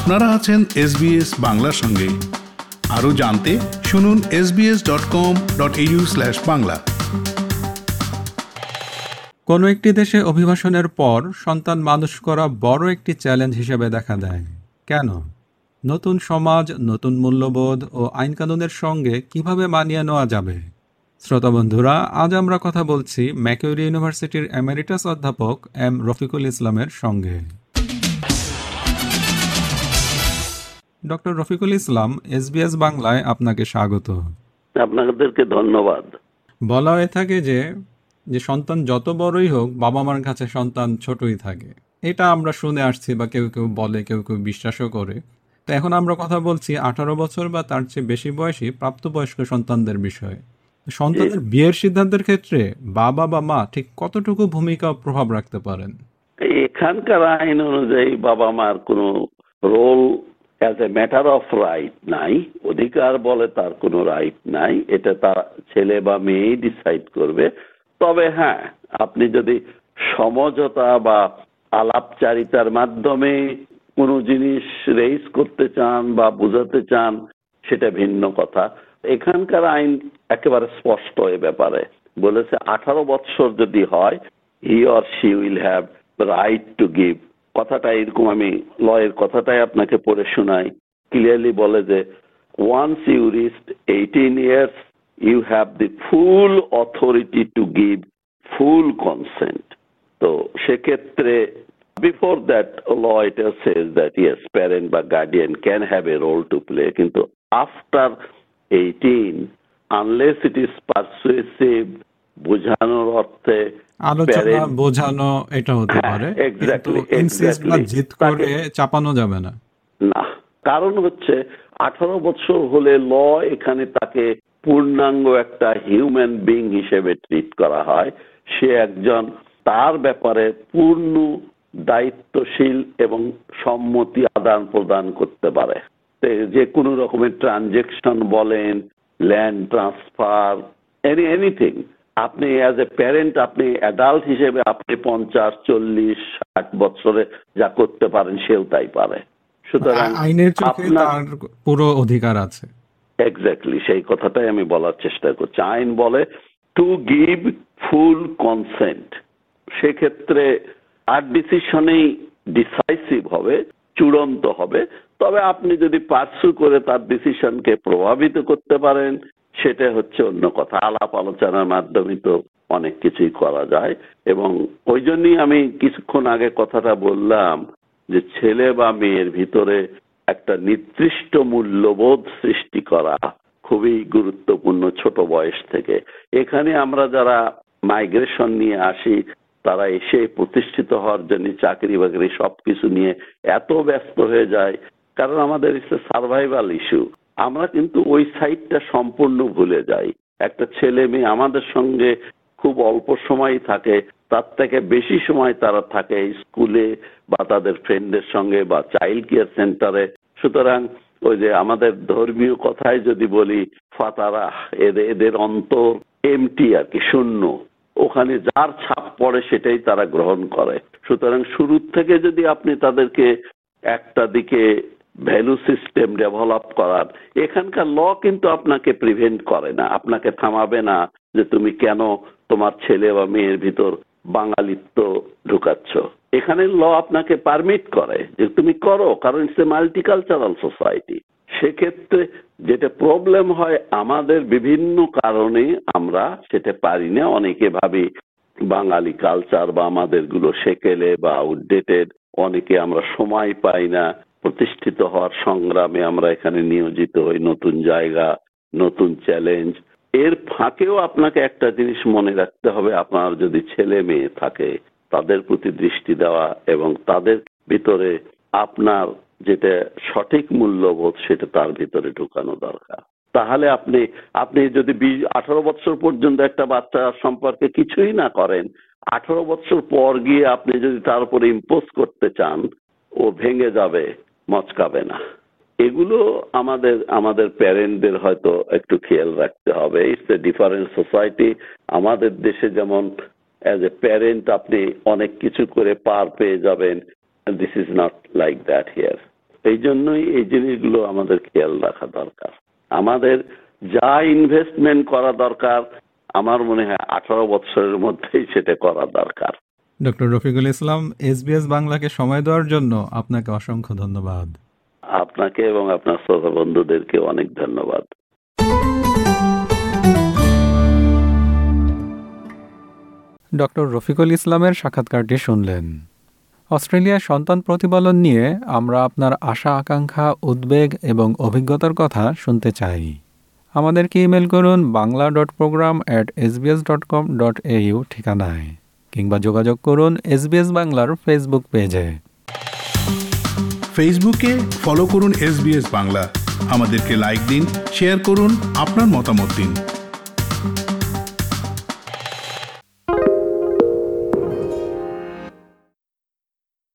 আপনারা আছেন এসবিএস বাংলার সঙ্গে। আরও জানতে শুনুন SBS dot com dot Bangla. কোনো একটি দেশে অভিবাসনের পর সন্তান মানুষ করা বড় একটি চ্যালেঞ্জ হিসেবে দেখা দেয়। কেন? নতুন সমাজ, নতুন মূল্যবোধ ও আইনকানুনের সঙ্গে কীভাবে মানিয়ে নেওয়া যাবে? শ্রোতা বন্ধুরা, আজ আমরা কথা বলছি ম্যাকিউরি ইউনিভার্সিটির এমেরিটাস অধ্যাপক এম রফিকুল ইসলামের সঙ্গে। ডক্টর রফিকুল ইসলাম এসবিএস বাংলায় আপনাকে স্বাগত। আপনাদেরকে ধন্যবাদ। বলা হয়ে থাকে যে যে সন্তান যত বড়ই হোক বাবা মার কাছে সন্তান ছোটই থাকে। এটা আমরা শুনে আসছি বা কেউ কেউ বলে কেউ কেউ বিশ্বাসও করে। তো এখন আমরা কথা বলছি আঠারো বছর বা তার চেয়ে বেশি বয়সী প্রাপ্তবয়স্ক সন্তানদের বিষয়ে। সন্তানের বিয়ের সিদ্ধান্তের ক্ষেত্রে বাবা বা মা ঠিক কতটুকু ভূমিকা প্রভাব রাখতে পারেন? এখানকার আইন অনুযায়ী বাবা মার কোনো role as a matter of right নাই। অধিকার বলে তার কোনো রাইট নাই। এটা তার ছেলে বা মেয়েই ডিসাইড করবে। তবে হ্যাঁ আপনি যদি সমঝোতা বা আলাপচারিতার মাধ্যমে কোনো জিনিস রেইজ করতে চান বা বোঝাতে চান, সেটা ভিন্ন কথা। এখানকার আইন একেবারে স্পষ্ট এ ব্যাপারে। বলেছে, আঠারো বৎসর যদি হয় he or she will have right to give কথাটা এরকম আমি লয়ের কথাটাই আপনাকে পড়ে শোনাই। ক্লিয়ারলি বলে যে once you reach eighteen years you have the full authority to give full consent তো সেক্ষেত্রে বিফোর দ্যাট ল এটা সেজ দ্যাট ইয়েস প্যারেন্ট বা guardian can have a role to play কিন্তু after eighteen unless it is persuasive বোঝানোর অর্থে আলোচনা বোঝানো এটা হতে হ্যাঁ, পারে। exactly, বা জিদ করে চাপানো যাবে না। না কারণ হচ্ছে আঠারো বছর হলে ল এখানে তাকে পূর্ণাঙ্গ একটা হিউম্যান বিং হিসেবে ট্রিট করা হয়। সে একজন তার ব্যাপারে পূর্ণ দায়িত্বশীল এবং সম্মতি আদান প্রদান করতে পারে। যে কোনো রকমের ট্রানজেকশন বলেন ল্যান্ড ট্রান্সফার এনি এনিথিং আপনি অ্যাজ এ প্যারেন্ট আপনি অ্যাডাল্ট হিসেবে আপনি পঞ্চাশ চল্লিশ ষাট বছরে যা করতে পারেন সেও তাই পারে। সুতরাং আইনের চোখে আপনার তার পুরো অধিকার আছে। এক্স্যাক্টলি সেই কথাটাই আমি বলার চেষ্টা করছি। আইন বলে টু গিভ ফুল কনসেন্ট সেক্ষেত্রে আর ডিসিশনেই ডিসাইসিভ হবে চূড়ান্ত হবে। তবে আপনি যদি পার্সু করে তার ডিসিশনকে প্রভাবিত করতে পারেন সেটা হচ্ছে অন্য কথা। আলাপ আলোচনার মাধ্যমে তো অনেক কিছুই করা যায় এবং ওই জন্যই আমি কিছুক্ষণ আগে কথাটা বললাম যে ছেলে বা মেয়ের ভিতরে একটা নির্দিষ্ট মূল্যবোধ সৃষ্টি করা খুবই গুরুত্বপূর্ণ ছোট বয়স থেকে। এখানে আমরা যারা মাইগ্রেশন নিয়ে আসি, তারা এসে প্রতিষ্ঠিত হওয়ার জন্য, চাকরি বাকরি সবকিছু নিয়ে এত ব্যস্ত হয়ে যায়। কারণ আমাদের সার্ভাইভাল ইস্যু আমরা কিন্তু ওই সাইডটা সম্পূর্ণ ভুলে যাই। একটা ছেলে মেয়ে আমাদের সঙ্গে খুব অল্প সময় থাকে, তার থেকে বেশি সময় তারা থাকে স্কুলে বা তাদের ফ্রেন্ডের সঙ্গে বা চাইল্ড কেয়ার সেন্টারে সুতরাং ওই যে আমাদের ধর্মীয় কথায় যদি বলি, ফাতারা এদের এদের অন্তর এমটি আর কি, শূন্য। ওখানে যার ছাপ পড়ে সেটাই তারা গ্রহণ করে। সুতরাং শুরুর থেকে যদি আপনি তাদেরকে একটা দিকে ভ্যালু সিস্টেম ডেভেলপ করার। এখানকার ল কিন্তু আপনাকে প্রিভেন্ট করে না। আপনাকে থামাবে না যে তুমি কেন তোমার ছেলে বা মেয়ের ভিতর বাঙালিত্ব ঢুকাচ্ছ। এখানে ল আপনাকে পারমিট করে যে তুমি করো, কারণ ইটস এ মাল্টিকালচারাল সোসাইটি সেক্ষেত্রে যেটা প্রবলেম হয় আমাদের বিভিন্ন কারণে আমরা সেটা পারি না। অনেকে ভাবি বাঙালি কালচার বা আমাদেরগুলো সেকেলে বা আউটডেটেড অনেকে আমরা সময় পাই না। প্রতিষ্ঠিত হওয়ার সংগ্রামে আমরা এখানে নিয়োজিত হই, নতুন জায়গা, নতুন চ্যালেঞ্জ এর ফাঁকেও আপনাকে একটা জিনিস মনে রাখতে হবে, আপনার যদি ছেলে মেয়ে থাকে, তাদের প্রতি দৃষ্টি দেওয়া এবং তাদের ভিতরে আপনার যেটা সঠিক মূল্যবোধ, সেটা তার ভিতরে ঢুকানো দরকার। তাহলে আপনি আপনি যদি আঠারো বছর পর্যন্ত একটা বাচ্চা সম্পর্কে কিছুই না করেন, আঠারো বছর পর গিয়ে আপনি যদি তার উপরে ইম্পোজ করতে চান, ও ভেঙে যাবে। মচকাবে না। এগুলো আমাদের আমাদের প্যারেন্টদের হয়তো একটু খেয়াল রাখতে হবে। ইটস এ ডিফারেন্ট সোসাইটি আমাদের দেশে যেমন অ্যাজ এ প্যারেন্ট আপনি অনেক কিছু করে পার পেয়ে যাবেন this is not like that here এই জন্যই এই জিনিসগুলো আমাদের খেয়াল রাখা দরকার। আমাদের যা ইনভেস্টমেন্ট করা দরকার, আমার মনে হয় আঠারো বছরের মধ্যেই সেটা করা দরকার। ডক্টর রফিকুল ইসলাম এসবিএস বাংলাকে সময় দেওয়ার জন্য আপনাকে অসংখ্য ধন্যবাদ। আপনাকে এবং আপনার শ্রোতা বন্ধুদেরকে অনেক ধন্যবাদ। ডক্টর রফিকুল ইসলামের সাক্ষাৎকারটি শুনলেন। অস্ট্রেলিয়ায় সন্তান প্রতিপালন নিয়ে আমরা আপনার আশা আকাঙ্ক্ষা উদ্বেগ এবং অভিজ্ঞতার কথা শুনতে চাই। আমাদেরকে ইমেল করুন Bangla dot program at SBS dot com dot AU ঠিকানায়। কিংবা যোগাযোগ করুন এসবিএস বাংলার ফেসবুক পেজে। ফেসবুকে ফলো করুন এস বাংলা। আমাদেরকে লাইক দিন, শেয়ার করুন আপনার মতামত দিন।